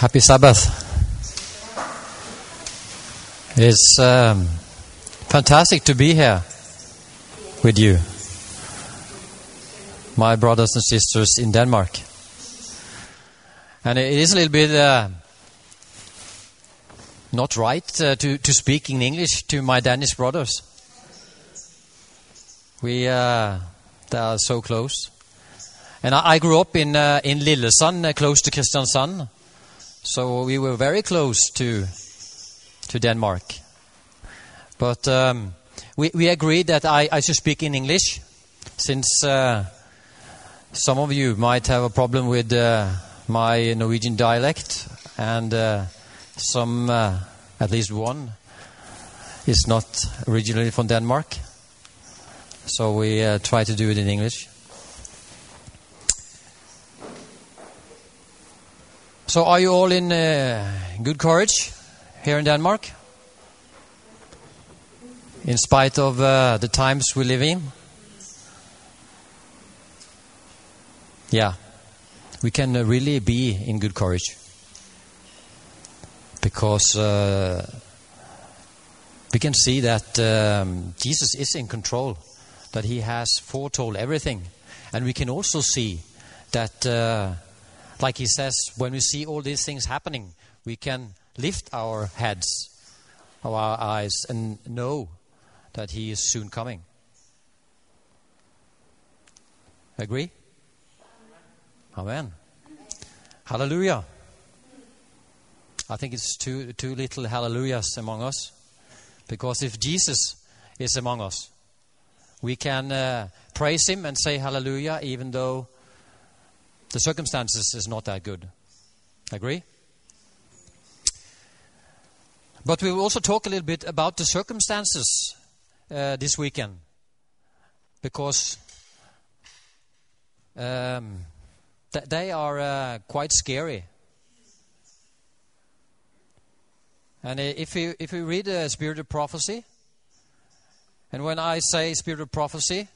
Happy Sabbath. It's um, fantastic to be here with you, my brothers and sisters in Denmark. And it is a little bit uh, not right uh, to, to speak in English to my Danish brothers. We uh, are so close. And I, I grew up in uh, in Lillesand, uh, close to Kristiansand. So we were very close to to Denmark. But um, we, we agreed that I, I should speak in English, since uh, some of you might have a problem with uh, my Norwegian dialect, and uh, some, uh, at least one, is not originally from Denmark. So we uh, try to do it in English. So, are you all in uh, good courage here in Denmark? In spite of uh, the times we live in? Yeah, we can uh, really be in good courage. Because uh, we can see that um, Jesus is in control, that he has foretold everything. And we can also see that uh, like he says, when we see all these things happening, we can lift our heads, our eyes, and know that he is soon coming. Agree? Amen. Hallelujah. I think it's too, too little hallelujahs among us. Because if Jesus is among us, we can uh, praise him and say hallelujah even though the circumstances is not that good. Agree? But we will also talk a little bit about the circumstances uh, this weekend. Because um, th- they are uh, quite scary. And if we, if we read the Spirit of Prophecy, and when I say Spirit of Prophecy,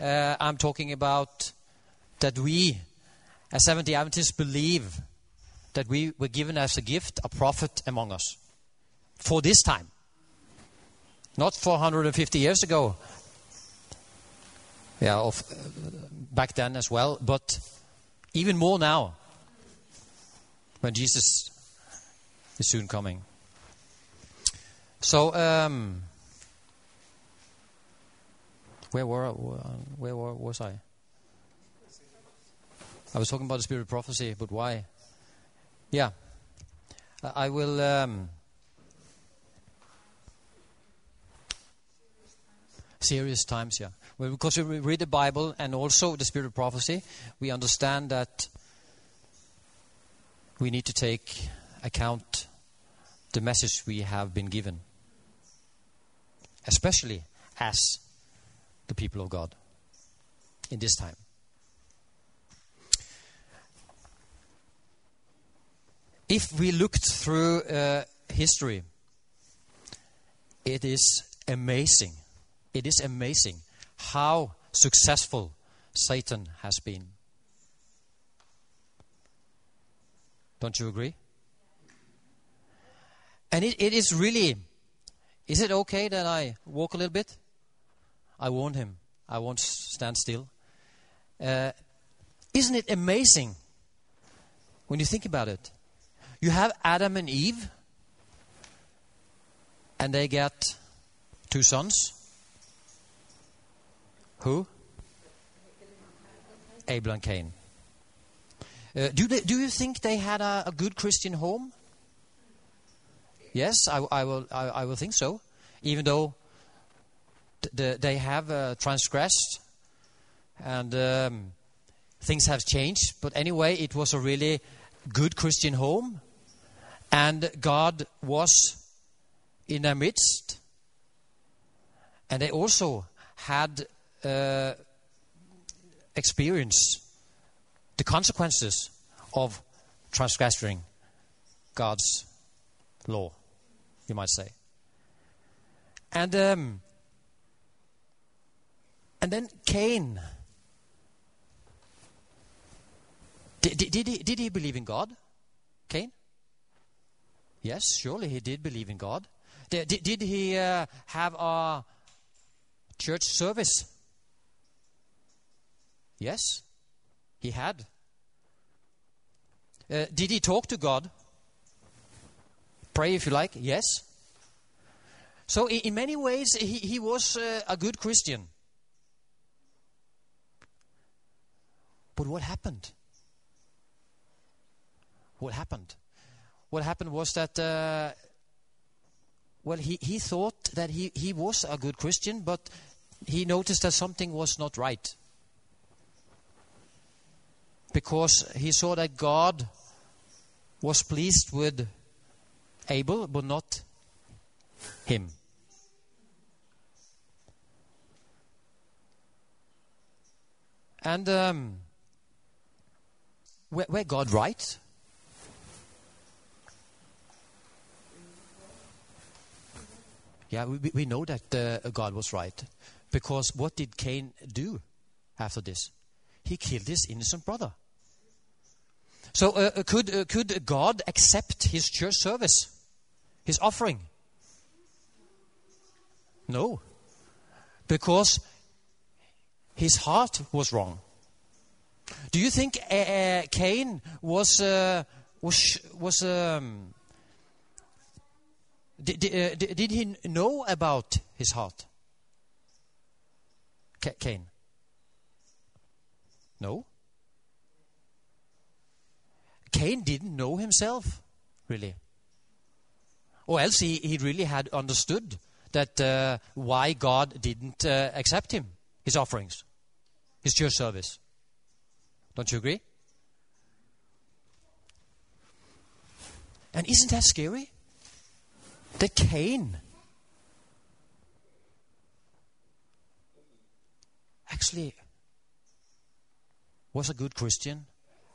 uh, I'm talking about that we as Seventh day Adventists believe that we were given as a gift a prophet among us for this time. Not 450 years ago. Yeah, of, uh, back then as well, but even more now when Jesus is soon coming. So, um, where were where was I? I was talking about the spirit of prophecy, but why? Yeah. I will. Um, serious times, yeah. Well, because we read the Bible and also the spirit of prophecy, we understand that we need to take account the message we have been given, especially as the people of God in this time. If we looked through uh, history, it is amazing. It is amazing how successful Satan has been. Don't you agree? And it, it is really. Is it okay that I walk a little bit? I warned him. I won't stand still. Uh, isn't it amazing when you think about it? You have Adam and Eve, and they get two sons. Who? Abel and Cain. Uh, do, they, do you think they had a, a good Christian home? Yes, I, I will. I, I, will think so. Even though the, they have uh, transgressed and um, things have changed, but anyway, it was a really good Christian home. And God was in their midst. And they also had uh, experienced the consequences of transgressing God's law, you might say. And um, and then Cain. Did, did, did, he, did he believe in God? Cain? Yes, surely he did believe in God. Did, did, he uh, have a church service? Yes, he had. Uh, did he talk to God? Pray if you like. Yes. So, in, in many ways, he, he was uh, a good Christian. But what happened? What happened? What happened was that, uh, well, he, he thought that he, he was a good Christian, but he noticed that something was not right. Because he saw that God was pleased with Abel, but not him. And um, where, where God right? Yeah, we, we know that uh, God was right. Because what did Cain do after this? He killed his innocent brother. So, uh, uh could, uh, could God accept his church service, his offering? No. Because his heart was wrong. Do you think uh, uh Cain was was was um, did, did, uh, did, he know about his heart? Cain. No. Cain didn't know himself, really. Or else he, he really had understood that uh, why God didn't uh, accept him, his offerings, his church service. Don't you agree? And isn't that scary? That Cain actually was a good Christian,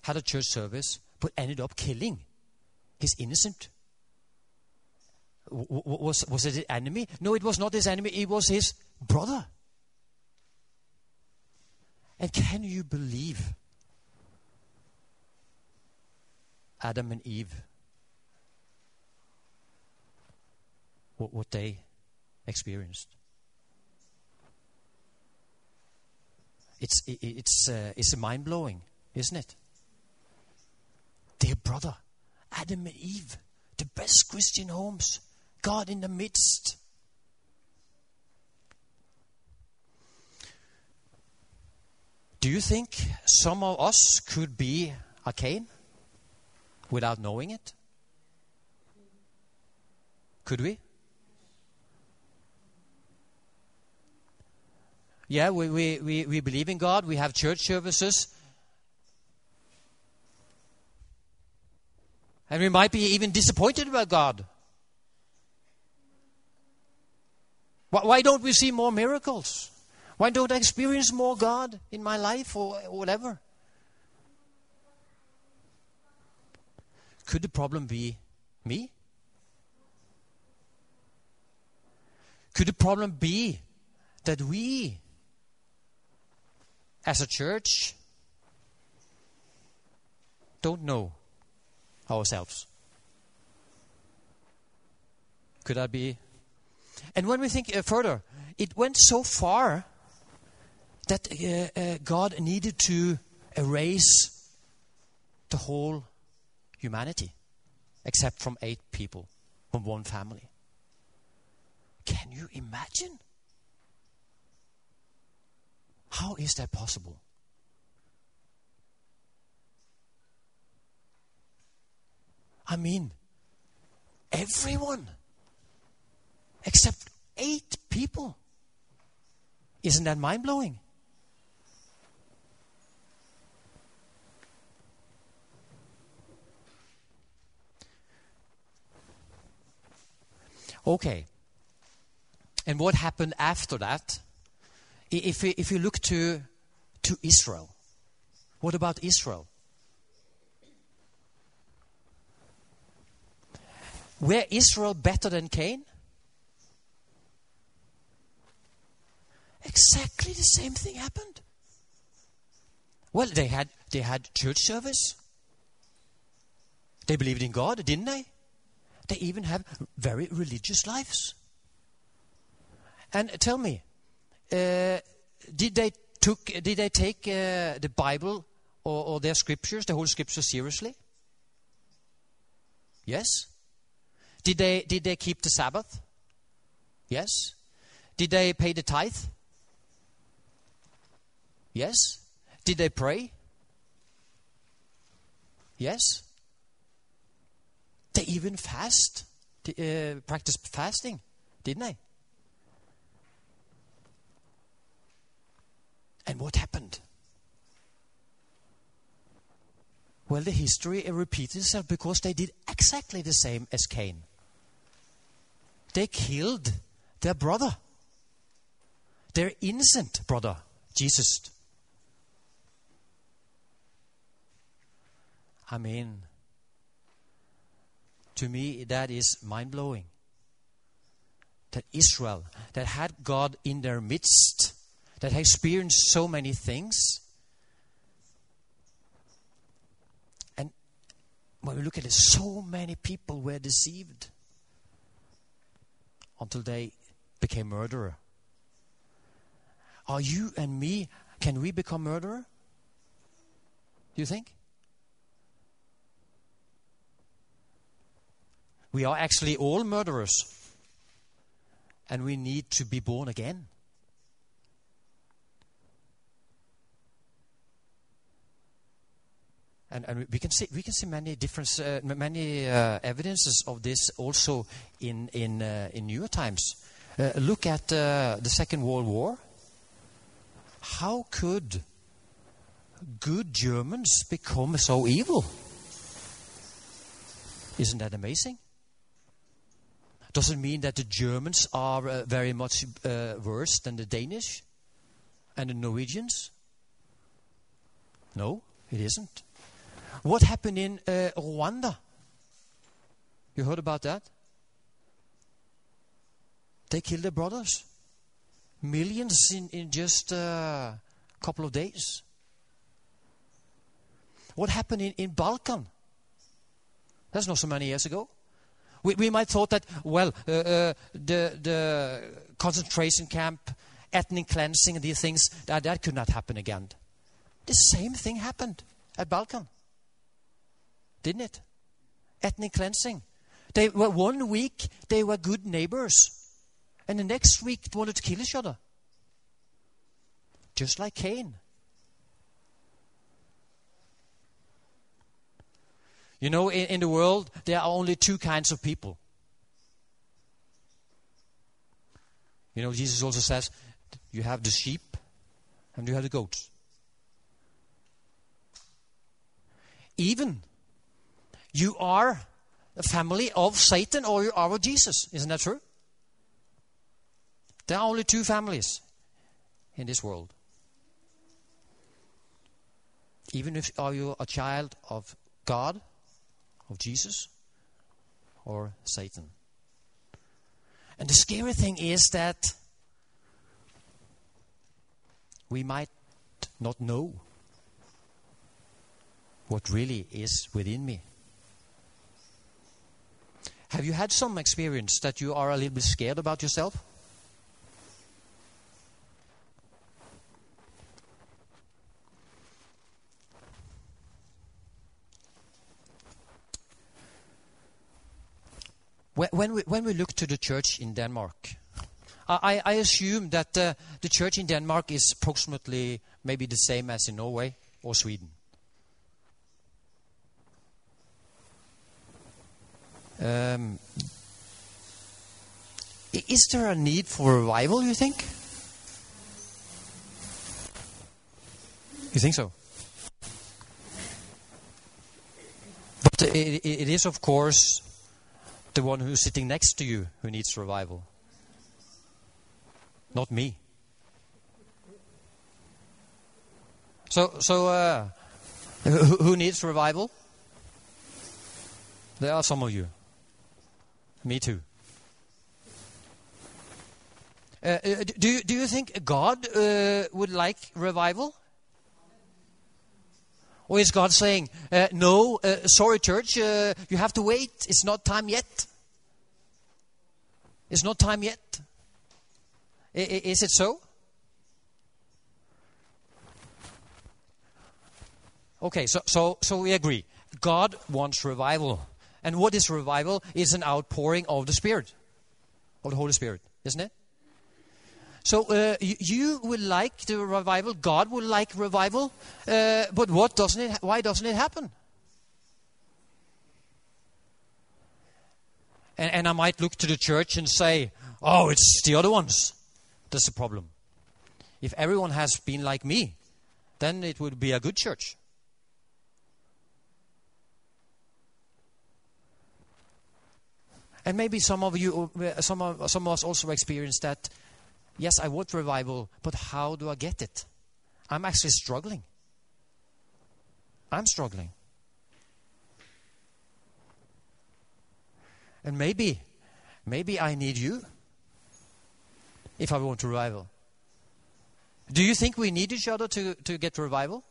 had a church service, but ended up killing his innocent. was, was it an enemy? No, it was not his enemy, it was his brother. And can you believe Adam and Eve? What, what they experienced? It's, it, it's, uh, it's mind blowing, isn't it? Dear brother, Adam and Eve, the best Christian homes, God in the midst. Do you think some of us could be a Cain without knowing it? Could we? Yeah, we, we, we, we believe in God, we have church services. And we might be even disappointed about God. Why don't we see more miracles? Why don't I experience more God in my life or whatever? Could the problem be me? Could the problem be that we as a church don't know ourselves. Could that be? And when we think uh, further, it went so far that uh, uh, God needed to erase the whole humanity, except from eight people from one family. Can you imagine? How is that possible? I mean, everyone except eight people. Isn't that mind blowing? Okay. And what happened after that? If we, if we look to, to Israel, what about Israel? Were Israel better than Cain? Exactly the same thing happened. Well, they had they had church service. They believed in God, didn't they? They even have very religious lives. And tell me, did they took did they take uh, the Bible or, or their scriptures, the whole scripture, seriously? Yes. Did they did they keep the Sabbath? Yes. Did they pay the tithe? Yes. Did they pray? Yes. They even fast, uh, practice fasting, didn't they? And what happened? Well, the history repeats itself because they did exactly the same as Cain. They killed their brother, their innocent brother, Jesus. I mean, to me, that is mind blowing. That Israel, that had God in their midst, that had experienced so many things, and when we look at it, so many people were deceived until they became murderer. Are you and me, can we become murderer? Do you think? We are actually all murderers. And we need to be born again. And, and we can see we can see many different uh, many uh, evidences of this also in in uh, in newer times. Uh, look at uh, the Second World War. How could good Germans become so evil? Isn't that amazing? doesn't mean that the Germans are uh, very much worse than the Danish and the Norwegians. No, it isn't. What happened in uh, Rwanda? You heard about that? They killed their brothers. Millions in, in just a uh, couple of days. What happened in, in Balkan? That's not so many years ago. We, we might thought that, well, uh, uh, the, the concentration camp, ethnic cleansing, and these things, that, that could not happen again. The same thing happened at Balkan. Didn't it? Ethnic cleansing. They were one week they were good neighbors, and the next week they wanted to kill each other. Just like Cain. You know, in, in the world, there are only two kinds of people. You know, Jesus also says you have the sheep and you have the goats. Even you are a family of Satan or you are of Jesus. Isn't that true? There are only two families in this world. Even if are you a child of God of Jesus or Satan. And the scary thing is that we might not know what really is within me. Have you had some experience that you are a little bit scared about yourself? When we, when we look to the church in Denmark, I, I assume that uh, the church in Denmark is approximately maybe the same as in Norway or Sweden. Um, is there a need for revival, you think? You think so? But it, it is, of course, the one who's sitting next to you who needs revival. Not me. So, so uh, who, who needs revival? There are some of you. Me too. Uh, uh do, you, do you think God uh, would like revival? Or is God saying, uh, no, uh, sorry, church, uh, you have to wait, it's not time yet? It's not time yet. I- i- is it so? Okay, so, so, so we agree. God wants revival. And what is revival? Is an outpouring of the Spirit, of the Holy Spirit, isn't it? So uh, you, you will like the revival. God will like revival. Uh, but what doesn't it? Why doesn't it happen? And, and I might look to the church and say, "Oh, it's the other ones." That's the problem. If everyone has been like me, then it would be a good church. And maybe some of you, uh, some of, some of us also experienced that. Yes, I want revival, but how do I get it? I'm actually struggling. I'm struggling. And maybe, maybe I need you if I want revival. Do you think we need each other to, to get revival?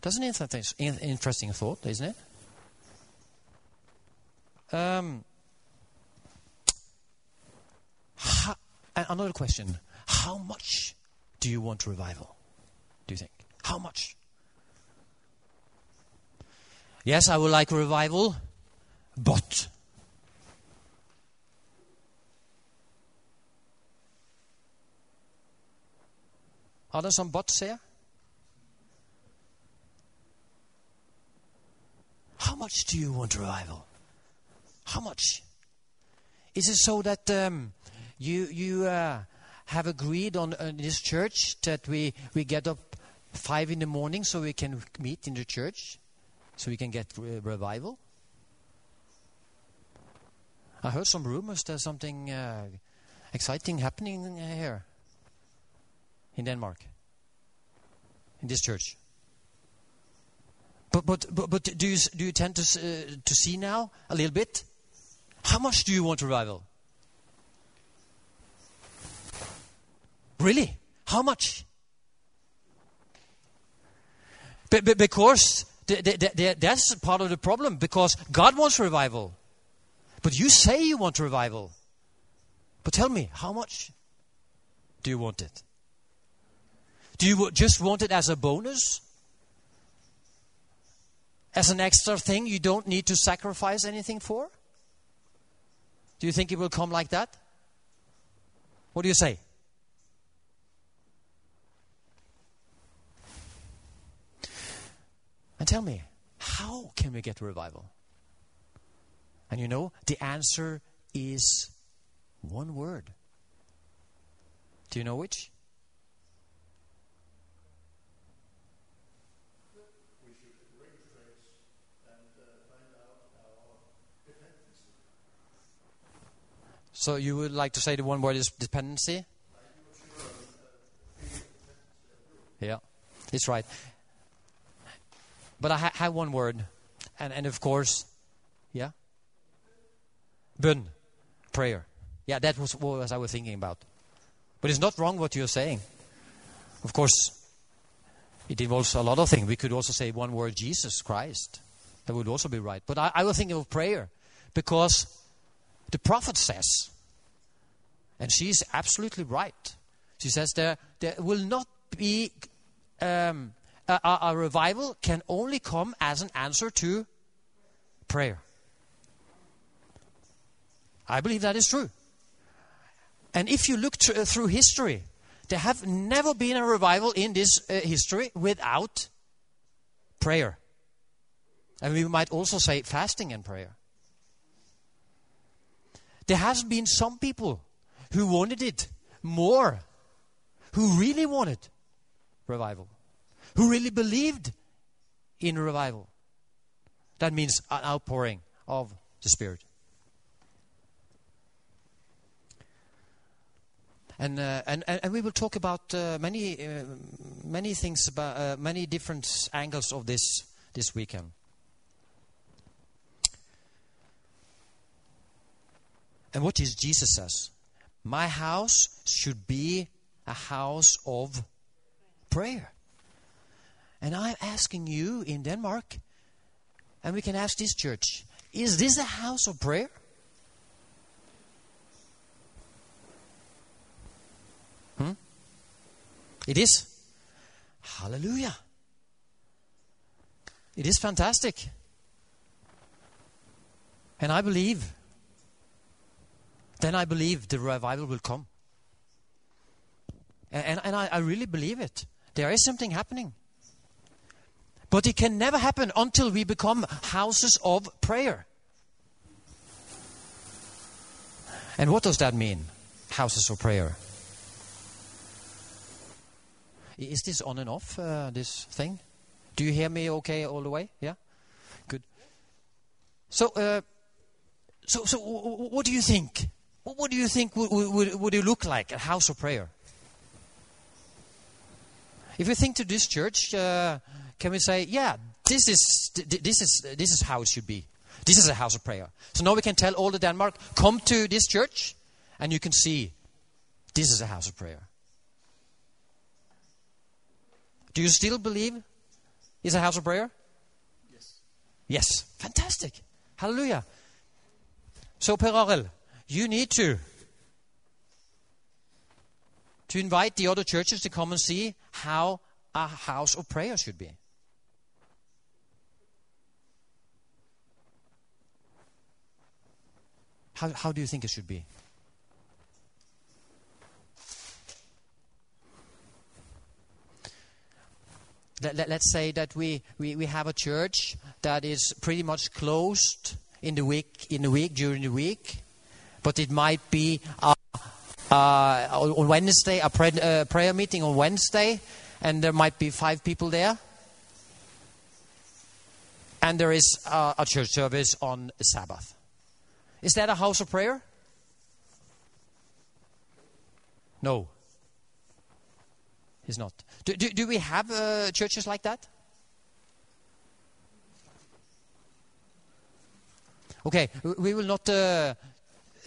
That's an interesting, interesting thought, isn't it? Um, another question. How much do you want revival? Do you think? How much? Yes, I would like revival, but. Are there some buts here? How much do you want revival? How much? Is it so that um, you you uh, have agreed on uh, this church that we we get up five in the morning so we can meet in the church, so we can get re- revival? I heard some rumors there's something uh, exciting happening here in Denmark, in this church. But but but, but do you do you tend to uh, to see now a little bit? How much do you want revival? Really? How much? But, but because that's part of the problem. Because God wants revival, but you say you want revival. But tell me, how much do you want it? Do you just want it as a bonus? As an extra thing you don't need to sacrifice anything for? Do you think it will come like that? What do you say? And tell me, how can we get revival? And you know, the answer is one word. Do you know which? So you would like to say the one word is dependency? Yeah, it's right. But I ha- have one word, and, and of course, yeah? Bön, prayer. Yeah, that was what I was thinking about. But it's not wrong what you're saying. Of course, it involves a lot of things. We could also say one word, Jesus Christ. That would also be right. But I, I was thinking of prayer because the prophet says, and she's absolutely right. She says there, there will not be um, a, a, revival can only come as an answer to prayer. I believe that is true. And if you look to, uh, through history, there have never been a revival in this uh, history without prayer. And we might also say fasting and prayer. There has been some people who wanted it more, who really wanted revival, who really believed in revival. That means an outpouring of the Spirit. And, uh, and, and we will talk about uh, many, uh, many things, about uh, many different angles of this this weekend. And what is Jesus says? My house should be a house of prayer. And I'm asking you in Denmark, and we can ask this church, is this a house of prayer? Hmm? It is. Hallelujah. It is fantastic. And I believe then I believe the revival will come. And, and I, I really believe it. There is something happening. But it can never happen until we become houses of prayer. And what does that mean? Houses of prayer. Is this on and off, uh, this thing? Do you hear me okay all the way? Yeah? Good. So, uh, so, so what do you think? What do you think would, would, would it look like, a house of prayer? If you think to this church, uh, can we say, yeah, this is, this, is, this is how it should be. This is a house of prayer. So now we can tell all the Denmark, come to this church, and you can see this is a house of prayer. Do you still believe it's a house of prayer? Yes. Yes. Fantastic. Hallelujah. So, Per you need to to invite the other churches to come and see how a house of prayer should be. How, how do you think it should be? Let, us say that we, we, we have a church that is pretty much closed in the week in the week during the week, but it might be uh, uh, on Wednesday a pray, uh, prayer meeting on Wednesday, and there might be five people there, and there is a church service on Sabbath. Is that a house of prayer? No. It's not. Do, do, do we have uh, churches like that? Okay, we will not uh,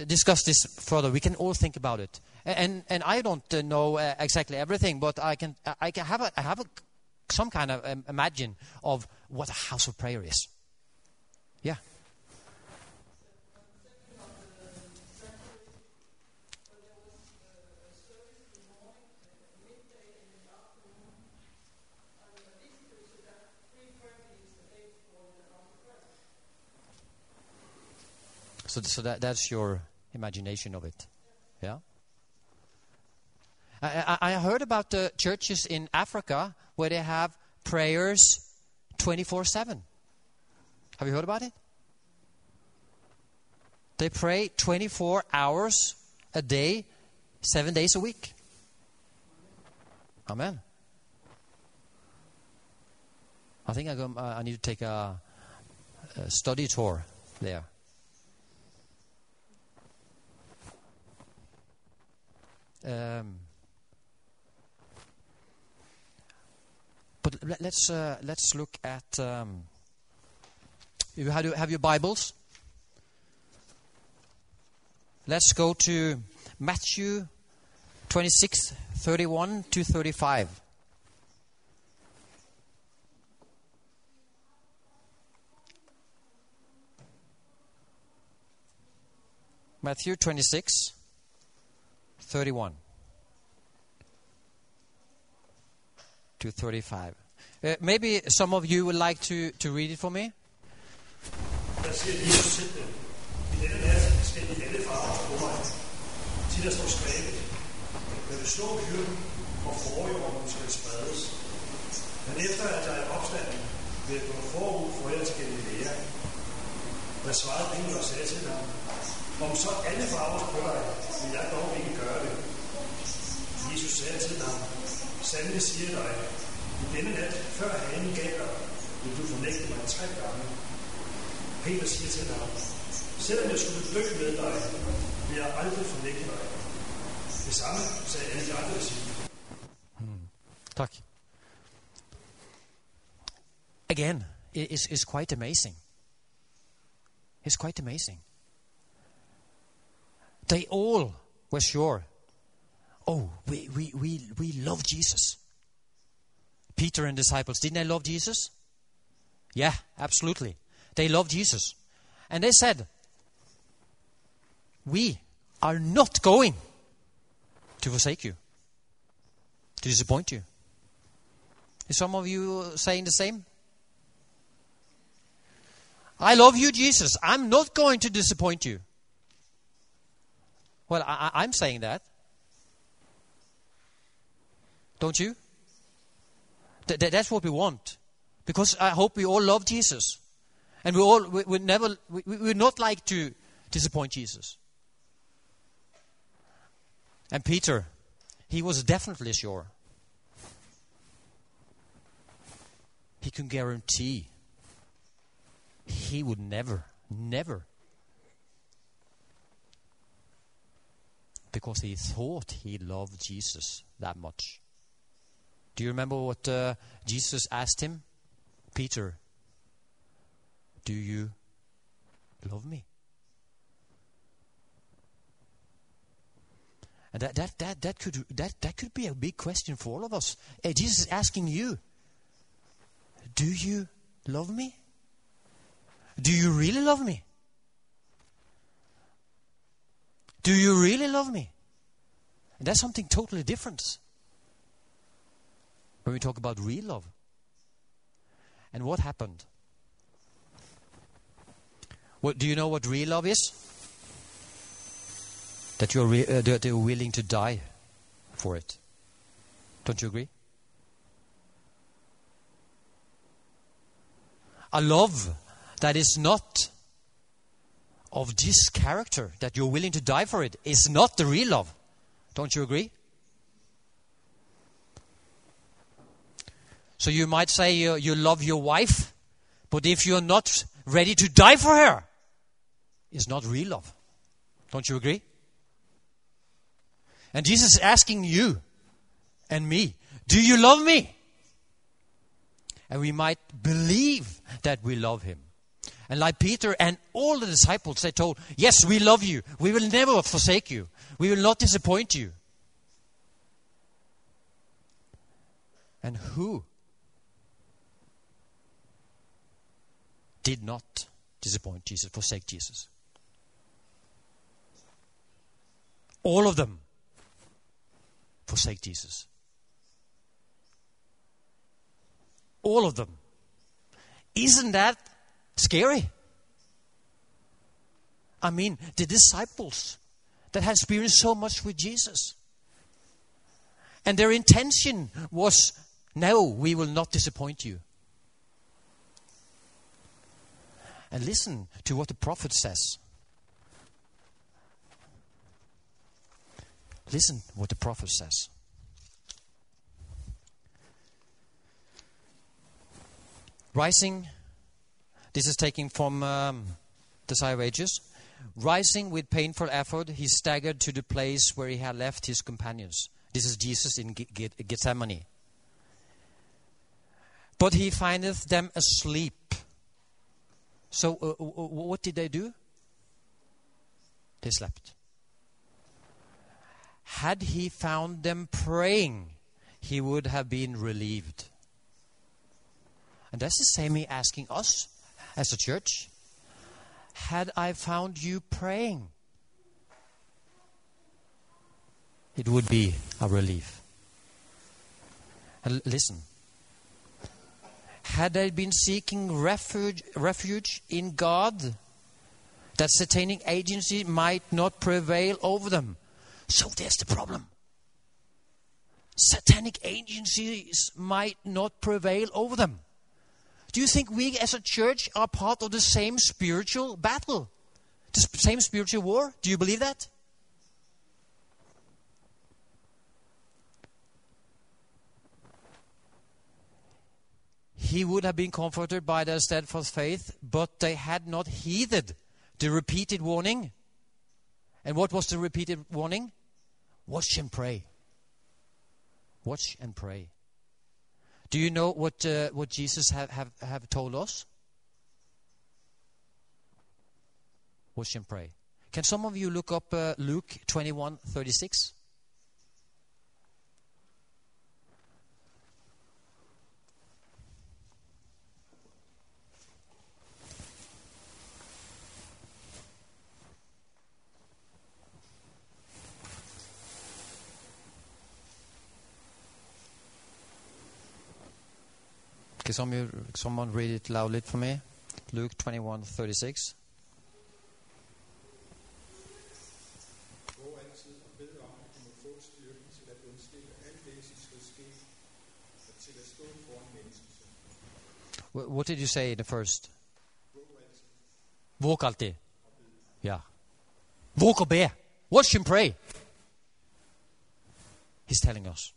discuss this further. We can all think about it. And, and I don't uh, know uh, exactly everything, but I can, I can have, a, have a, some kind of um, imagine of what a house of prayer is. Yeah. So, so that, that's your imagination of it. Yeah? I, I, I heard about the churches in Africa where they have prayers 24 7. Have you heard about it? They pray 24 hours a day, seven days a week. Amen. I think I, go, uh, I need to take a, a study tour there. Um, but let, us uh, let's look at. Um, you have, have your Bibles. Let's go to Matthew 26, 31 to 35. Matthew 26, 31 to 35. Uh, maybe some of you would like to, to read it for me. Der siger Jesus til dem, i denne nat skal I alle på mig, til der står skrevet. Slå hyrden, og forjorden skal spredes. Men efter at jeg er opstanden, vil jeg gå forud for jer til svarede og sagde til ham, om så alle vil jeg dog ikke gøre det. Jesus sagde til ham, sandelig siger dig, i denne nat, før hanen gav dig, vil du fornægte mig tre gange. Peter siger til ham, selvom jeg skulle dø med dig, vil jeg aldrig fornægte dig. Det samme sagde alle de andre disciple. Hmm. Tak. Again, it's, it's quite amazing. It's quite amazing. They all were sure. Oh, we, we, we, we love Jesus. Peter and disciples, didn't they love Jesus? Yeah, absolutely. They loved Jesus. And they said, We are not going to forsake you. to disappoint you. Is some of you saying the same? I love you, Jesus. I'm not going to disappoint you. Well, I, am saying that. Don't you? Th- that's what we want. Because I hope we all love Jesus. And we all, we, we never, we, we would not like to disappoint Jesus. And Peter, he was definitely sure. He can guarantee he would never, never. Because he thought he loved Jesus that much. Do you remember what uh, Jesus asked him? Peter, do you love me? And that, that, that, that, could, that, that could be a big question for all of us. Hey, Jesus is asking you, do you love me? Do you really love me? Do you really love me? And that's something totally different when we talk about real love. And what happened? What, do you know what real love is? That you're, re- uh, that you're willing to die for it. Don't you agree? A love that is not of this character, that you're willing to die for it, is not the real love. Don't you agree? So you might say you, you love your wife, but if you're not ready to die for her, it's not real love. Don't you agree? And Jesus is asking you and me, do you love me? And we might believe that we love him. And like Peter and all the disciples, they told, Yes, we love you. We will never forsake you. We will not disappoint you. And who did not disappoint Jesus, forsake Jesus. All of them forsake Jesus. All of them. Isn't that scary? I mean, the disciples that had experienced so much with Jesus. And their intention was no, we will not disappoint you. And listen to what the prophet says. Listen what the prophet says. Rising, this is taken from um, Desire Ages. Rising with painful effort, he staggered to the place where he had left his companions. This is Jesus in Gethsemane. But he findeth them asleep. So, uh, what did they do? They slept. Had he found them praying, he would have been relieved. And that's the same he asking us as a church. Had I found you praying, it would be a relief. And listen, had I been seeking refuge, refuge in God, that satanic agency might not prevail over them. So there's the problem. Satanic agencies might not prevail over them. Do you think we as a church are part of the same spiritual battle? The same spiritual war? Do you believe that? he would have been comforted by their steadfast faith, but they had not heeded the repeated warning. And what was the repeated warning? Watch and pray. Watch and pray. Do you know what, uh, what Jesus have, have, have told us? Watch and pray. Can some of you look up uh, Luke 21 36? Can some, someone read it loudly for me? Luke 21 36. Gå altid og bed om, at du må få styrken til at undskille alt det, som skal ske, og til at stå foran menneskesøn. Wh- What did you say in the first? Walk alltid. Yeah. Be. Watch him pray. He's telling us.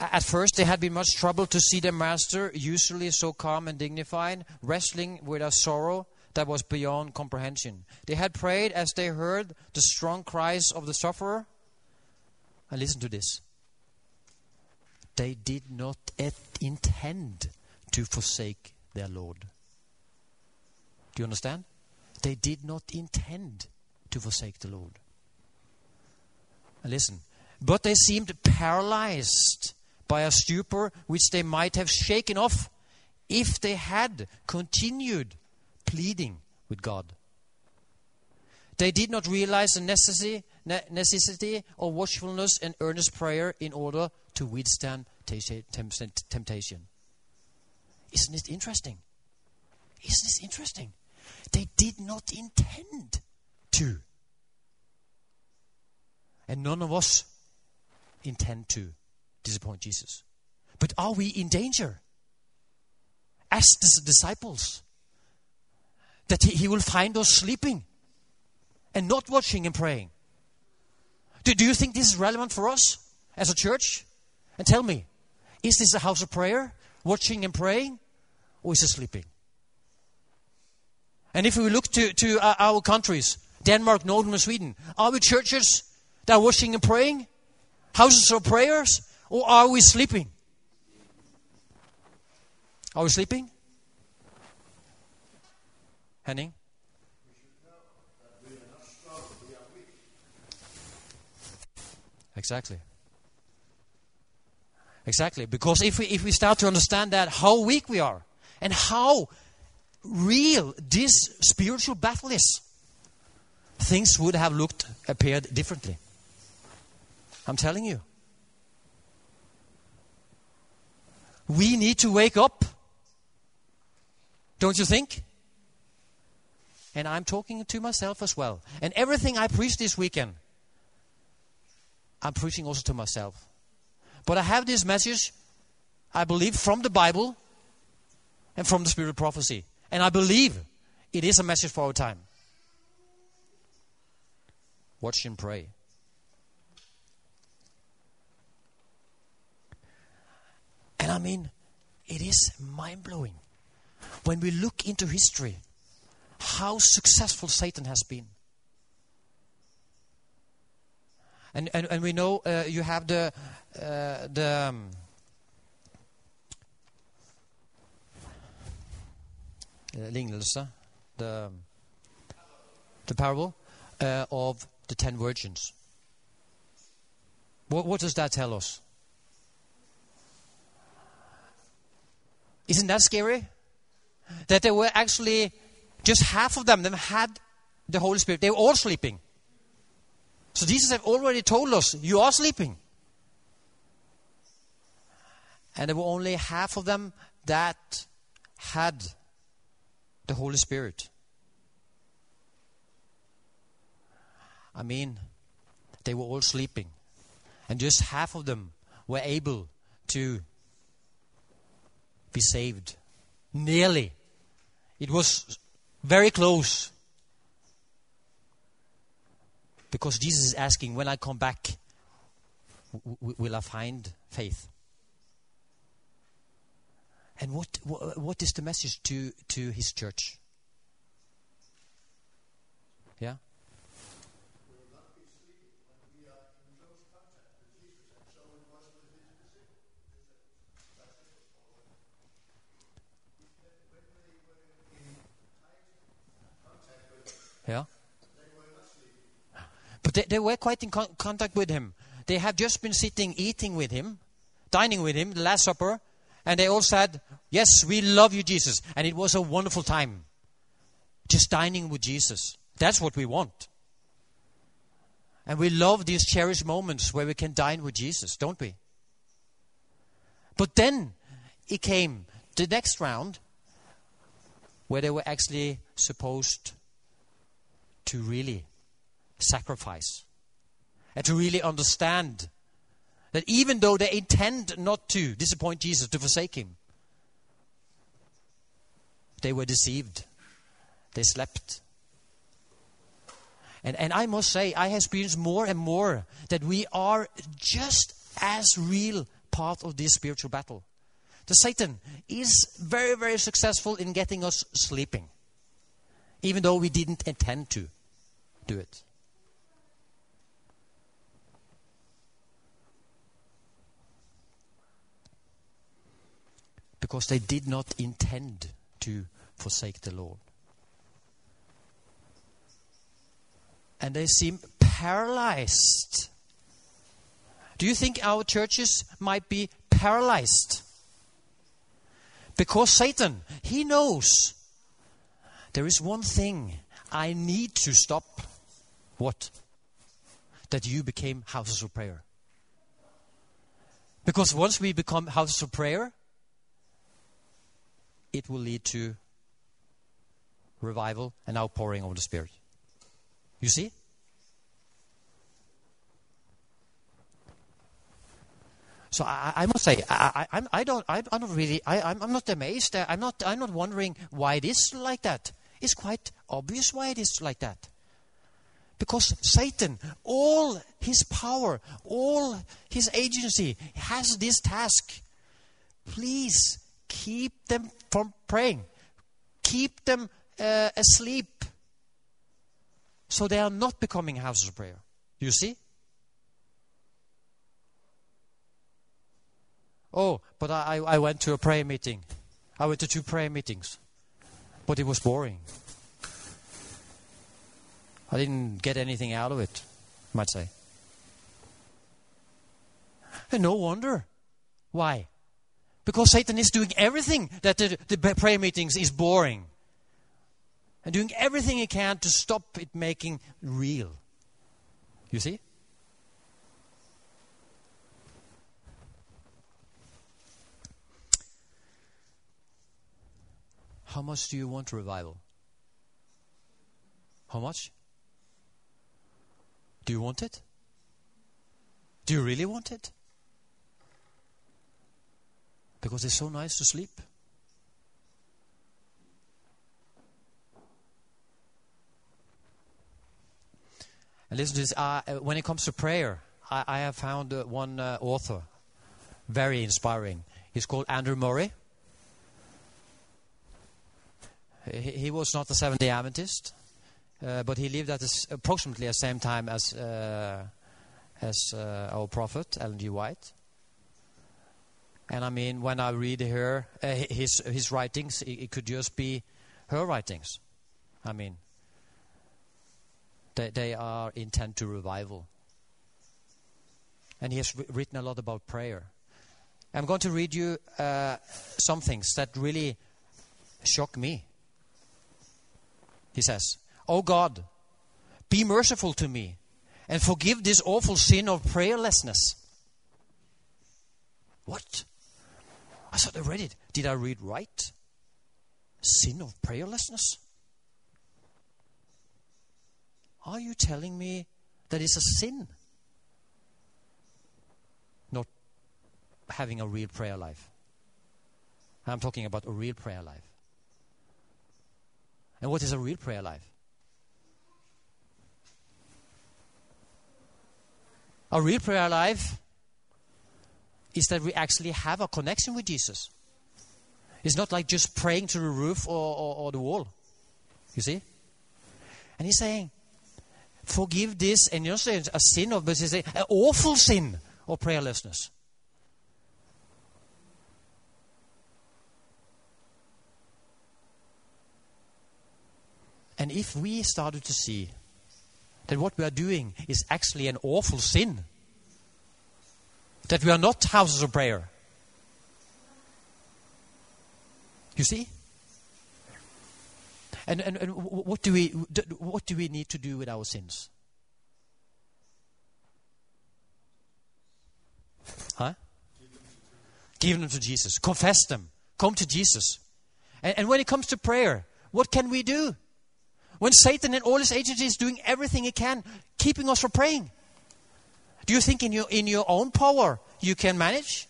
At first, they had been much troubled to see their master, usually so calm and dignified, wrestling with a sorrow that was beyond comprehension. They had prayed as they heard the strong cries of the sufferer. And listen to this. They did not intend to forsake their Lord. Do you understand? They did not intend to forsake the Lord. And listen, but they seemed paralyzed by a stupor which they might have shaken off if they had continued pleading with God. They did not realize the necessity, ne- necessity of watchfulness and earnest prayer in order to withstand tati- temp- temptation. Isn't it interesting? Isn't this interesting? They did not intend to. And none of us intend to disappoint Jesus. But are we in danger? As the disciples, that he, will find us sleeping and not watching and praying. Do, do you think this is relevant for us as a church? And tell me, is this a house of prayer, watching and praying, or is it sleeping? And if we look to, to our- our countries, Denmark, Norway, and Sweden, are we churches that are watching and praying? Houses of prayers? Or are we sleeping? Are we sleeping? Henning? Exactly. Exactly. Because if we, if we start to understand that, how weak we are, and how real this spiritual battle is, things would have looked, appeared differently. I'm telling you. We need to wake up. Don't you think? And I'm talking to myself as well. And everything I preach this weekend, I'm preaching also to myself. But I have this message, I believe, from the Bible and from the Spirit of prophecy. And I believe it is a message for our time. Watch and pray. And I mean, it is mind blowing when we look into history how successful Satan has been. And, and, and we know uh, you have the, uh, the um, uh, the, the parable uh, of the ten virgins. What, what does that tell us? Isn't that scary? That there were actually just half of them, them had the Holy Spirit. They were all sleeping. So Jesus have already told us, you are sleeping. And there were only half of them that had the Holy Spirit. I mean, they were all sleeping. And just half of them were able to be saved. Nearly. It was very close. Because Jesus is asking, when I come back, w- will I find faith? And what, what, what is the message to, to his church? Yeah? Yeah? But they, they were quite in con- contact with him. They have just been sitting, eating with him, dining with him, the Last Supper, and they all said, Yes, we love you, Jesus. And it was a wonderful time. Just dining with Jesus. That's what we want. And we love these cherished moments where we can dine with Jesus, don't we? But then, it came the next round where they were actually supposed to really sacrifice and to really understand that even though they intend not to disappoint Jesus, to forsake him, they were deceived. They slept. And, and I must say, I have experienced more and more that we are just as real part of this spiritual battle. The Satan is very, very successful in getting us sleeping, even though we didn't intend to do it. Because they did not intend to forsake the Lord. And they seem paralyzed. Do you think our churches might be paralyzed? Because Satan, he knows there is one thing I need to stop. What? That you became houses of prayer. Because once we become houses of prayer, it will lead to revival and outpouring of the Spirit. You see? So I, I must say, I, I, I don't, I, am not really, I, I'm not amazed. I'm not, I'm not wondering why it is like that. It's quite obvious why it is like that. Because Satan, all his power, all his agency, has this task. Please keep them from praying. Keep them uh, asleep. So they are not becoming houses of prayer. You see? Oh, but I, I went to a prayer meeting. I went to two prayer meetings. But it was boring. I didn't get anything out of it, you might say. And no wonder. Why? Because Satan is doing everything that the, the prayer meetings is boring. And doing everything he can to stop it making real. You see? How much do you want revival? How much? Do you want it? Do you really want it? Because it's so nice to sleep. And listen to this. Uh, when it comes to prayer, I, I have found uh, one uh, author very inspiring. He's called Andrew Murray. He, was not a Seventh Day Adventist, but he lived at this, approximately the same time as uh, as uh, our prophet Ellen G. White. And I mean, when I read her uh, his his writings, it, it, could just be her writings. I mean, they they are intent to revival. And he has written a lot about prayer. I'm going to read you uh, some things that really shock me. He says, Oh God, be merciful to me and forgive this awful sin of prayerlessness. What? I thought I read it. Did I read right? Sin of prayerlessness? Are you telling me that it's a sin? Not having a real prayer life. I'm talking about a real prayer life. And what is a real prayer life? A real prayer life is that we actually have a connection with Jesus. It's not like just praying to the roof or, or, or the wall. You see? And he's saying, forgive this, and you're saying a sin of, but saying, an awful sin of prayerlessness. And if we started to see that what we are doing is actually an awful sin, that we are not houses of prayer, you see? And, and, and what, do we, what do we need to do with our sins? Huh? Give them to Jesus. Confess them. Come to Jesus. And, and when it comes to prayer, what can we do? When Satan and all his agencies is doing everything he can, keeping us from praying. Do you think in your, in your own power you can manage?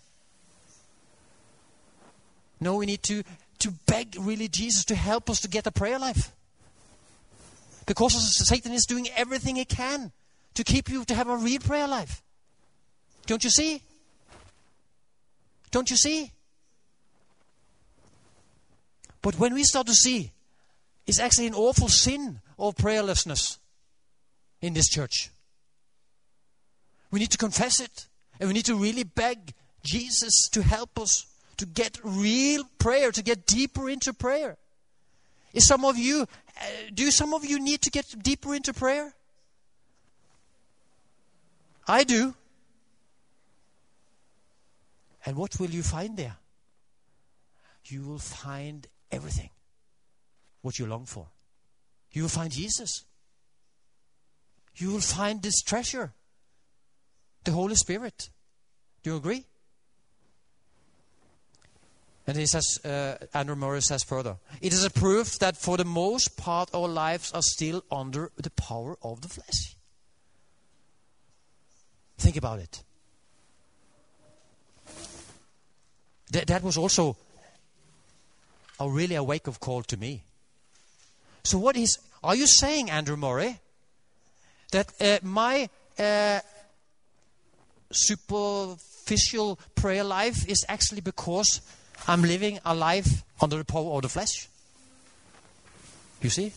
No, we need to, to beg really Jesus to help us to get a prayer life. Because Satan is doing everything he can to keep you to have a real prayer life. Don't you see? Don't you see? But when we start to see, it's actually an awful sin of prayerlessness in this church. We need to confess it. And we need to really beg Jesus to help us to get real prayer, to get deeper into prayer. Is some of you, uh, do some of you need to get deeper into prayer? I do. And what will you find there? You will find everything what you long for. You will find Jesus. You will find this treasure, the Holy Spirit. Do you agree? And he says, uh, Andrew Murray says further, it is a proof that for the most part our lives are still under the power of the flesh. Think about it. That, that was also a really a wake up call to me. So, what is, are you saying, Andrew Murray, that uh, my uh, superficial prayer life is actually because I'm living a life under the power of the flesh? You see?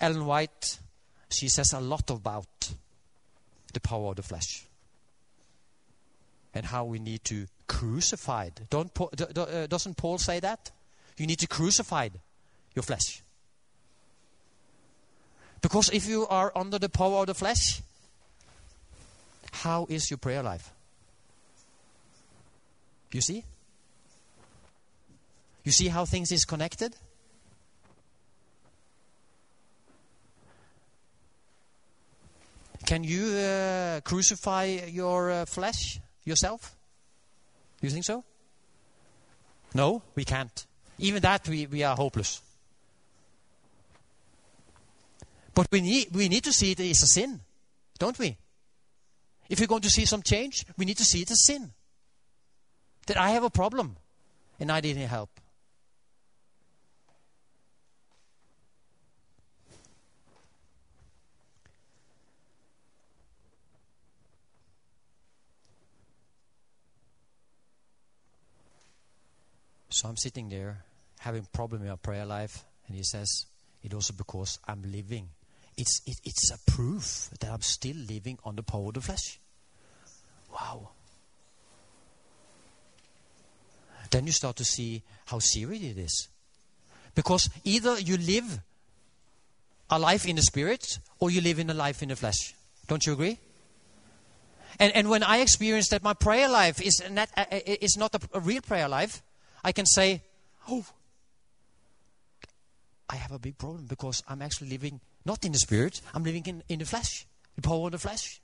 Ellen White, she says a lot about the power of the flesh and how we need to crucify it. Don't, uh, doesn't Paul say that? You need to crucify your flesh. Because if you are under the power of the flesh, how is your prayer life? You see? You see how things is connected? Can you uh, crucify your uh, flesh yourself? Do You think so? No, we can't. Even that, we, we are hopeless. But we need, we need to see it as a sin, don't we? If we're going to see some change, we need to see it as sin. That I have a problem and I need help. So I'm sitting there having problem in my prayer life, and he says, "It also because I'm living. It's it, it's a proof that I'm still living on the power of the flesh." Wow. Then you start to see how serious it is, because either you live a life in the spirit or you live in a life in the flesh. Don't you agree? And, and when I experience that my prayer life is not, uh, uh is not a, a real prayer life, I can say, oh, I have a big problem because I'm actually living not in the spirit, I'm living in, in the flesh, the power of the flesh.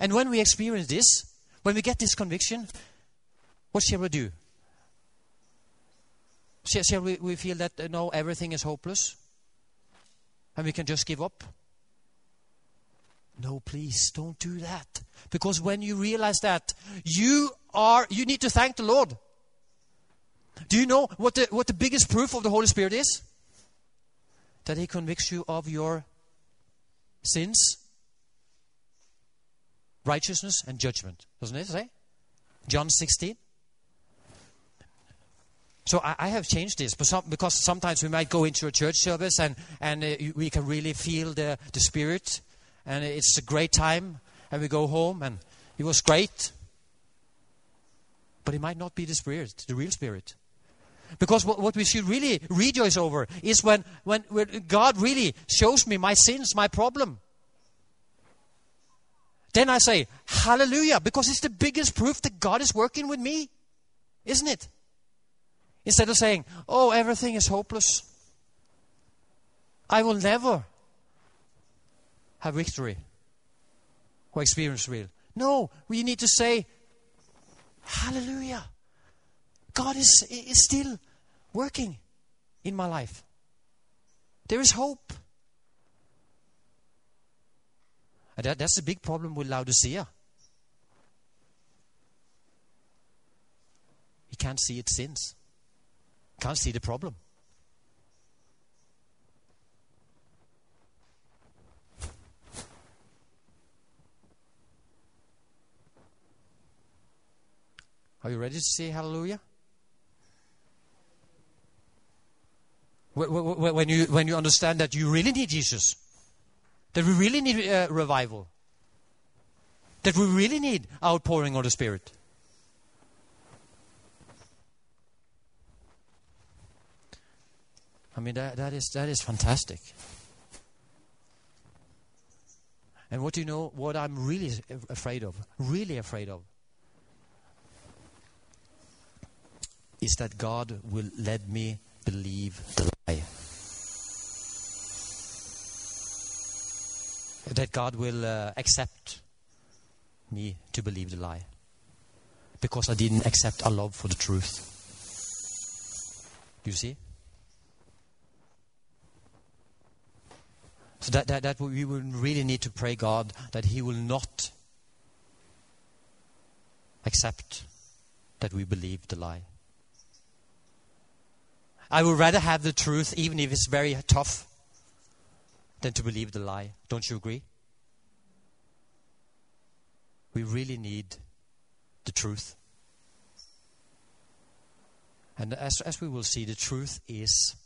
And when we experience this, when we get this conviction, what shall we do? Shall, shall we, we feel that uh, no, everything is hopeless? And we can just give up? No, please don't do that. Because when you realize that, you are, you need to thank the Lord. Do you know what the, what the biggest proof of the Holy Spirit is? That He convicts you of your sins, righteousness, and judgment. Doesn't it say? John 16. So I, I have changed this some, because sometimes we might go into a church service and, and uh, we can really feel the, the Spirit, and it's a great time, and we go home, and it was great. But it might not be the Spirit, the real Spirit. Because what, we should really rejoice over is when, when, when God really shows me my sins, my problem. Then I say, Hallelujah, because it's the biggest proof that God is working with me. Isn't it? Instead of saying, Oh, everything is hopeless. I will never have victory. or experience real. No, we need to say, Hallelujah. God is, is still working in my life. There is hope. And that, that's the big problem with Laodicea. He can't see its sins, can't see the problem. Are you ready to say hallelujah? When you, when you understand that you really need Jesus, that we really need uh, revival, that we really need outpouring of the Spirit. I mean, that, that, is, that is fantastic. And what do you know, what I'm really afraid of, really afraid of, is that God will let me believe the lie. That God will uh, accept me to believe the lie. Because I didn't accept a love for the truth. You see? So that, that, that we will really need to pray God that He will not accept that we believe the lie. I would rather have the truth, even if it's very tough, than to believe the lie. Don't you agree? We really need the truth. And as, as we will see, the truth is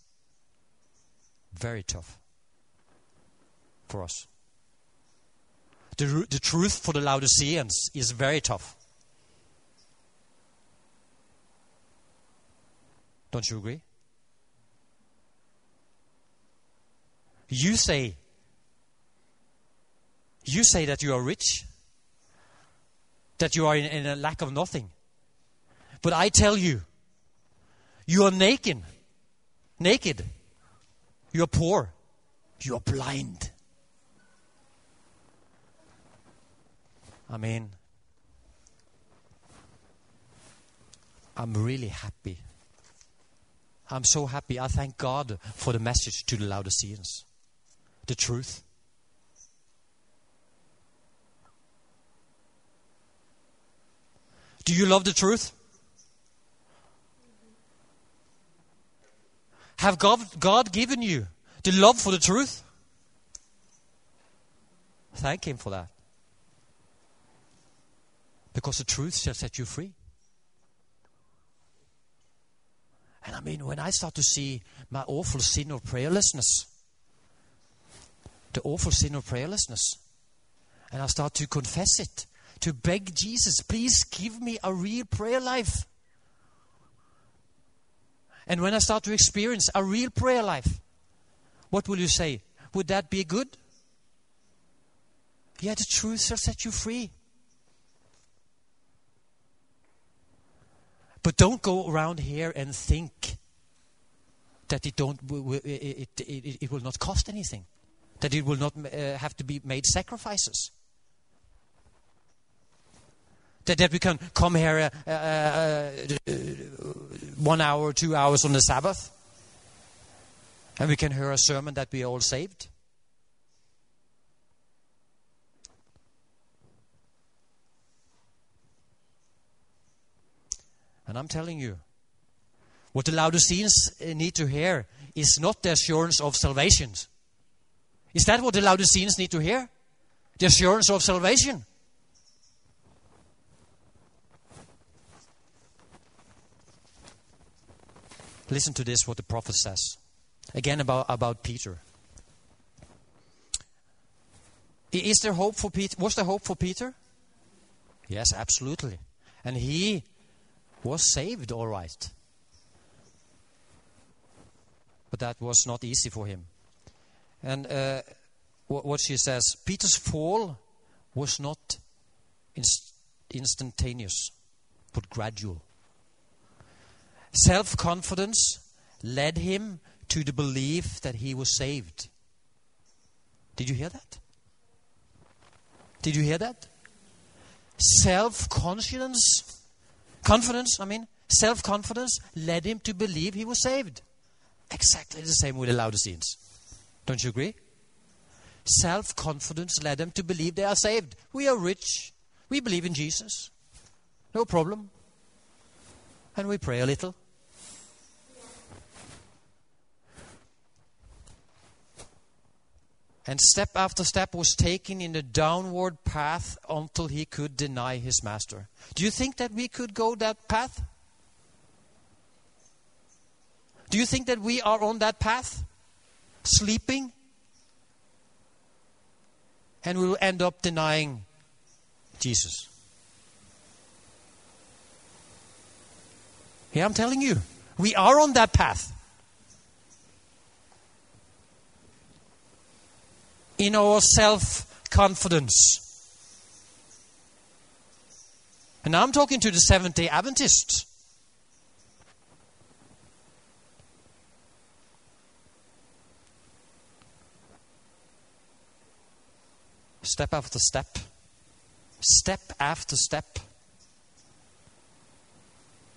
very tough for us. The, the truth for the Laodiceans is very tough. Don't you agree? You say, you say that you are rich, that you are in, in a lack of nothing. But I tell you, you are naked. Naked. You are poor. You are blind. I mean, I'm really happy. I'm so happy. I thank God for the message to the Laodiceans the truth. Do you love the truth? Have God, God given you the love for the truth? Thank Him for that. Because the truth shall set you free. And I mean, when I start to see my awful sin of prayerlessness, the awful sin of prayerlessness. And I start to confess it, to beg Jesus, please give me a real prayer life. And when I start to experience a real prayer life, what will you say? Would that be good? Yeah, the truth shall set you free. But don't go around here and think that it, don't, it, it, it, it will not cost anything that it will not uh, have to be made sacrifices. That, that we can come here uh, uh, uh, one hour, two hours on the Sabbath, and we can hear a sermon that we are all saved. And I'm telling you, what the Laodiceans uh, need to hear is not the assurance of salvation is that what the Laodiceans need to hear? The assurance of salvation. Listen to this, what the prophet says. Again, about, about Peter. Is there hope for Peter? Was there hope for Peter? Yes, absolutely. And he was saved, all right. But that was not easy for him. And uh, what she says Peter's fall was not inst- instantaneous, but gradual. Self confidence led him to the belief that he was saved. Did you hear that? Did you hear that? Self confidence, confidence, I mean, self confidence led him to believe he was saved. Exactly the same with the Laodiceans. Don't you agree? Self confidence led them to believe they are saved. We are rich. We believe in Jesus. No problem. And we pray a little. And step after step was taken in a downward path until he could deny his master. Do you think that we could go that path? Do you think that we are on that path? Sleeping? And we will end up denying Jesus. Yeah, I'm telling you, we are on that path. In our self confidence. And I'm talking to the Seventh day Adventists. Step after step. Step after step.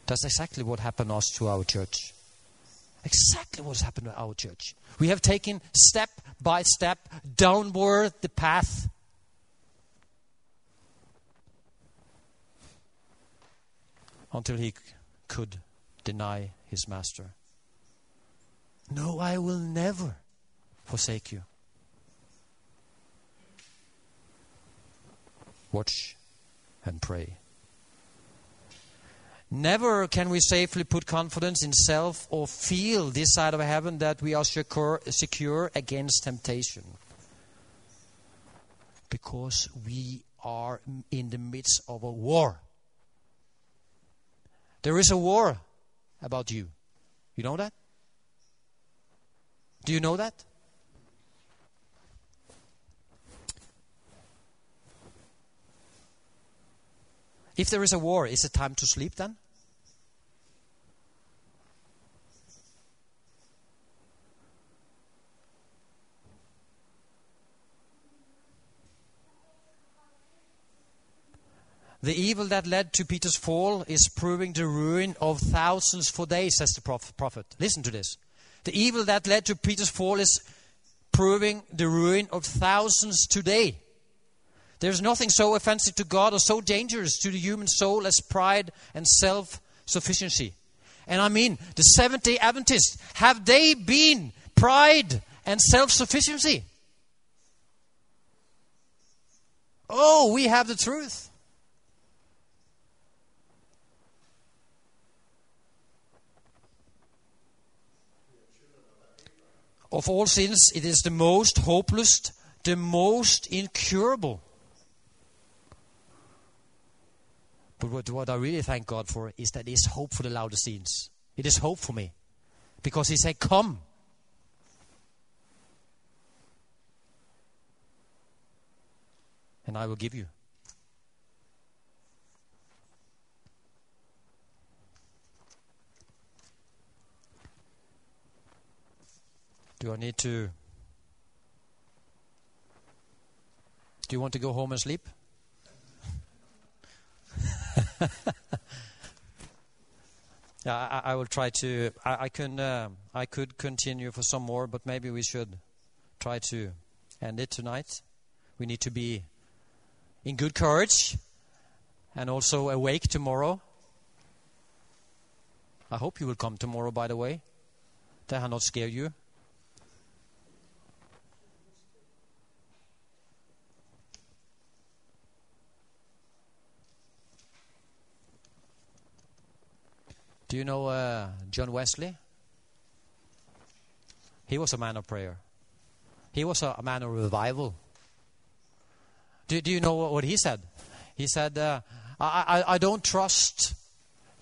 That's exactly what happened us to our church. Exactly what's happened to our church. We have taken step by step downward the path. Until he could deny his master. No, I will never forsake you. Watch and pray. Never can we safely put confidence in self or feel this side of heaven that we are secure, secure against temptation. Because we are in the midst of a war. There is a war about you. You know that? Do you know that? If there is a war, is it time to sleep then? The evil that led to Peter's fall is proving the ruin of thousands for days, says the prophet. Listen to this. The evil that led to Peter's fall is proving the ruin of thousands today. There's nothing so offensive to God or so dangerous to the human soul as pride and self sufficiency. And I mean, the Seventh day Adventists, have they been pride and self sufficiency? Oh, we have the truth. Of all sins, it is the most hopeless, the most incurable. But what, what I really thank God for is that there's hope for the Laodiceans. It is hope for me. Because He said, Come. And I will give you. Do I need to? Do you want to go home and sleep? I, I, will try to. I, I can. Uh, I could continue for some more, but maybe we should try to end it tonight. We need to be in good courage and also awake tomorrow. I hope you will come tomorrow. By the way, that will not scare you. Do you know uh, John Wesley? He was a man of prayer. He was a, a man of revival. Do, do you know what, what he said? He said, uh, I, I, I don't trust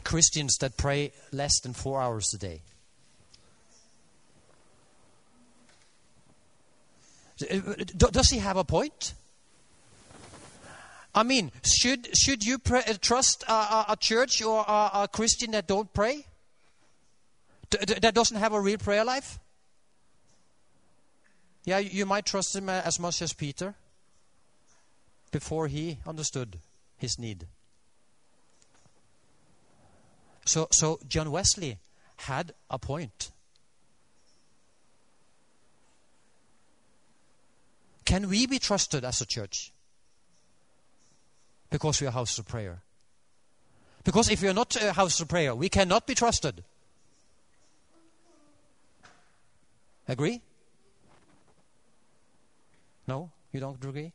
Christians that pray less than four hours a day. Does he have a point? I mean, should, should you pray, uh, trust a, a, a, church or a, a, Christian that don't pray? D- that doesn't have a real prayer life? Yeah, you might trust him uh, as much as Peter. before he understood his need. So, so John Wesley had a point. Can we be trusted as a church? Because we are houses of prayer. Because if we are not a house of prayer, we cannot be trusted. Agree? No? You don't agree?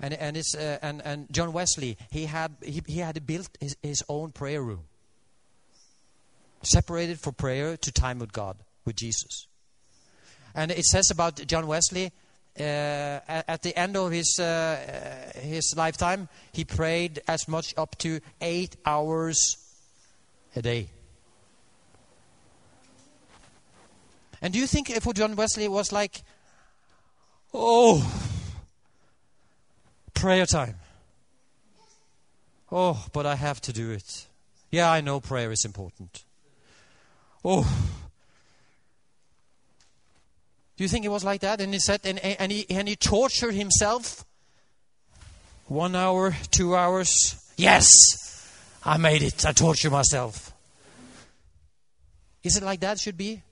And, and, it's, uh, and, and John Wesley, he had, he, he had built his, his own prayer room, separated for prayer to time with God, with Jesus. And it says about John Wesley, uh, at, the end of his, uh, his lifetime, he prayed as much up to eight hours a day. And do you think for John Wesley it was like, oh, prayer time? Oh, but I have to do it. Yeah, I know prayer is important. Oh. Do you think it was like that? And he said, and, and, he, and he tortured himself. One hour, two hours. Yes, I made it. I tortured myself. Is it like that should be?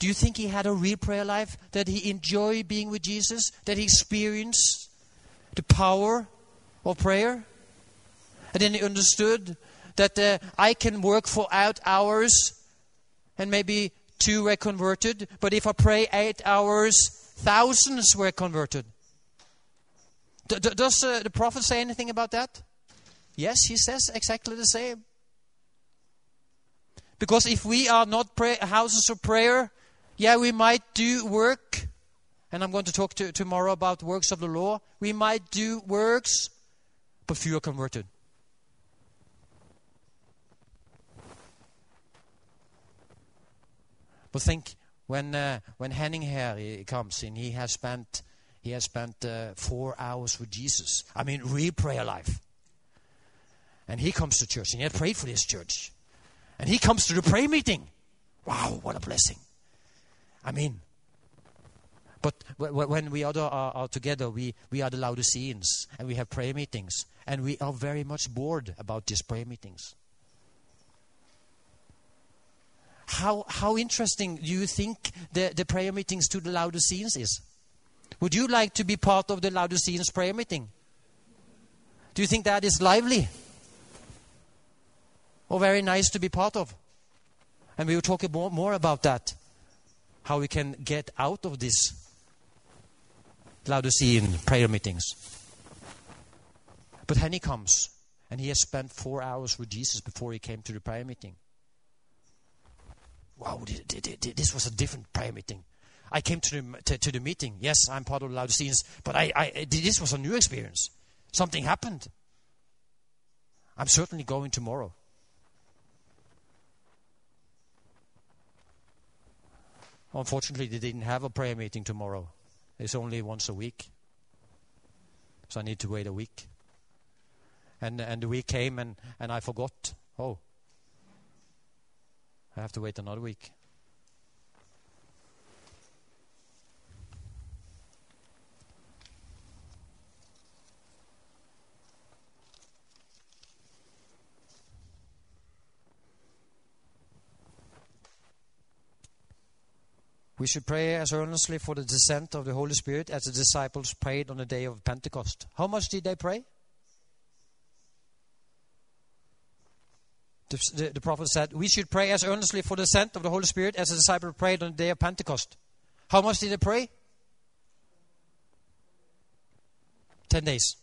Do you think he had a real prayer life? That he enjoyed being with Jesus? That he experienced the power of prayer? And then he understood that uh, I can work for out hours and maybe two were converted, but if I pray eight hours, thousands were converted. D- d- does uh, the prophet say anything about that? Yes, he says exactly the same. Because if we are not pray- houses of prayer, yeah, we might do work, and I'm going to talk to, tomorrow about works of the law. We might do works, but few are converted. Think when uh, when Henning here comes in, he has spent he has spent uh, four hours with Jesus. I mean, real prayer life. And he comes to church, and he had prayed for this church, and he comes to the prayer meeting. Wow, what a blessing! I mean, but when we other are, are, together, we, we are the Laodiceans and we have prayer meetings. And we are very much bored about these prayer meetings. How, how interesting do you think the, the prayer meetings to the Laodiceans is? Would you like to be part of the Laodiceans prayer meeting? Do you think that is lively? Or very nice to be part of? And we will talk more, more about that how we can get out of these Laodicean prayer meetings. But then he comes, and he has spent four hours with Jesus before he came to the prayer meeting. Wow, this was a different prayer meeting. I came to the, to, to the meeting. Yes, I'm part of the Laodiceans, but I, I, this was a new experience. Something happened. I'm certainly going tomorrow. Unfortunately, they didn't have a prayer meeting tomorrow. It's only once a week. So I need to wait a week. And, and the week came and, and I forgot. Oh, I have to wait another week. We should pray as earnestly for the descent of the Holy Spirit as the disciples prayed on the day of Pentecost. How much did they pray? The, the, the, prophet said, We should pray as earnestly for the descent of the Holy Spirit as the disciples prayed on the day of Pentecost. How much did they pray? Ten days.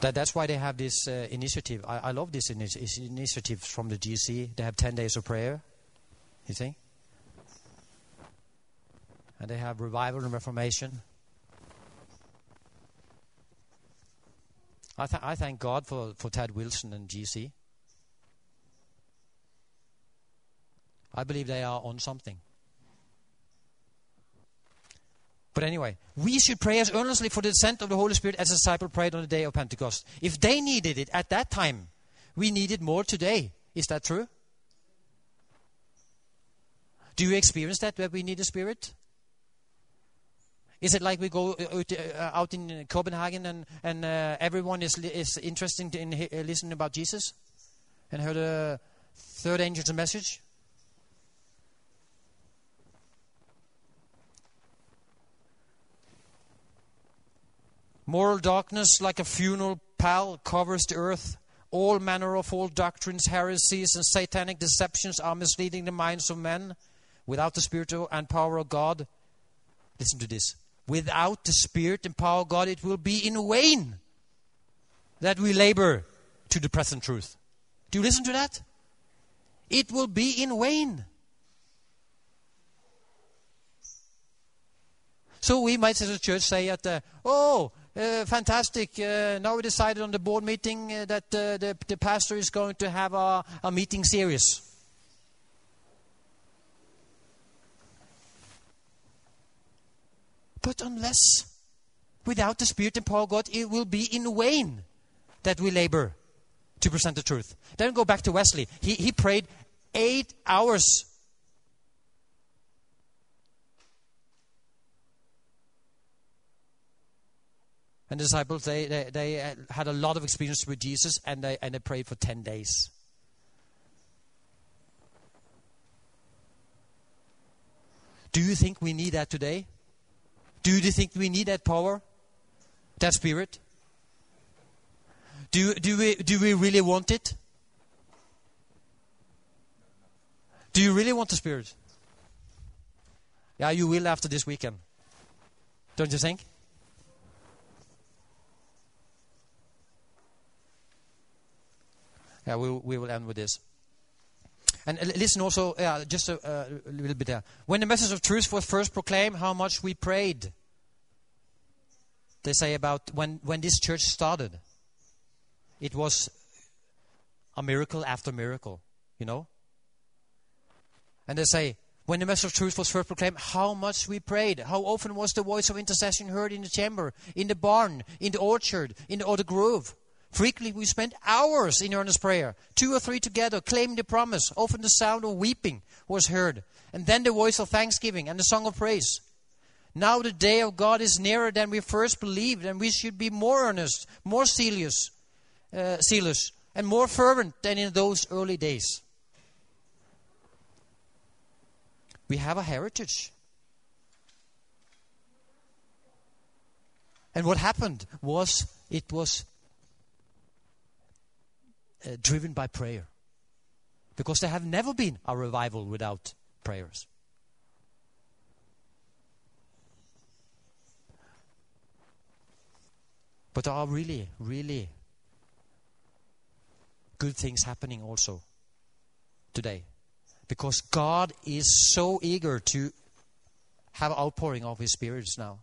That, that's why they have this uh, initiative. I, I, love this initi- initiative from the GC. They have 10 days of prayer, you see? And they have revival and reformation. I, th- I thank God for, for Ted Wilson and GC. I believe they are on something. But anyway, we should pray as earnestly for the descent of the Holy Spirit as the disciples prayed on the day of Pentecost. If they needed it at that time, we need it more today. Is that true? Do you experience that where we need the Spirit? Is it like we go uh, out, uh, out in Copenhagen and, and uh, everyone is, is interested in uh, listening about Jesus and heard a third angel's message? Moral darkness, like a funeral pall, covers the earth. All manner of old doctrines, heresies, and satanic deceptions are misleading the minds of men without the spirit and power of God. Listen to this. Without the spirit and power of God, it will be in vain that we labor to the present truth. Do you listen to that? It will be in vain. So we might as a church say at the, oh, uh, fantastic. Uh, now we decided on the board meeting uh, that uh, the, the pastor is going to have a, a meeting series. But unless, without the Spirit and power of God, it will be in vain that we labor to present the truth. Then go back to Wesley. He, he prayed eight hours. And the disciples, they, they, they uh, had a lot of experience with Jesus and they, and they prayed for 10 days. Do you think we need that today? Do you think we need that power? That spirit? Do, do, we, do we really want it? Do you really want the spirit? Yeah, you will after this weekend. Don't you think? Yeah, we, we will end with this. And listen also, yeah, just a, a, little bit there. When the message of truth was first proclaimed, how much we prayed. They say about when, when this church started, it was a miracle after miracle, you know? And they say, when the message of truth was first proclaimed, how much we prayed. How often was the voice of intercession heard in the chamber, in the barn, in the orchard, in the, or the grove? Frequently we spent hours in earnest prayer, two or three together, claiming the promise. Often the sound of weeping was heard, and then the voice of thanksgiving and the song of praise. Now the day of God is nearer than we first believed, and we should be more earnest, more zealous, uh, zealous and more fervent than in those early days. We have a heritage. And what happened was it was uh, driven by prayer. Because there have never been a revival without prayers. But there are really, really good things happening also today. Because God is so eager to have outpouring of His spirits now.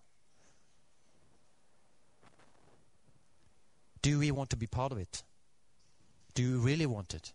Do we want to be part of it? Do you really want it?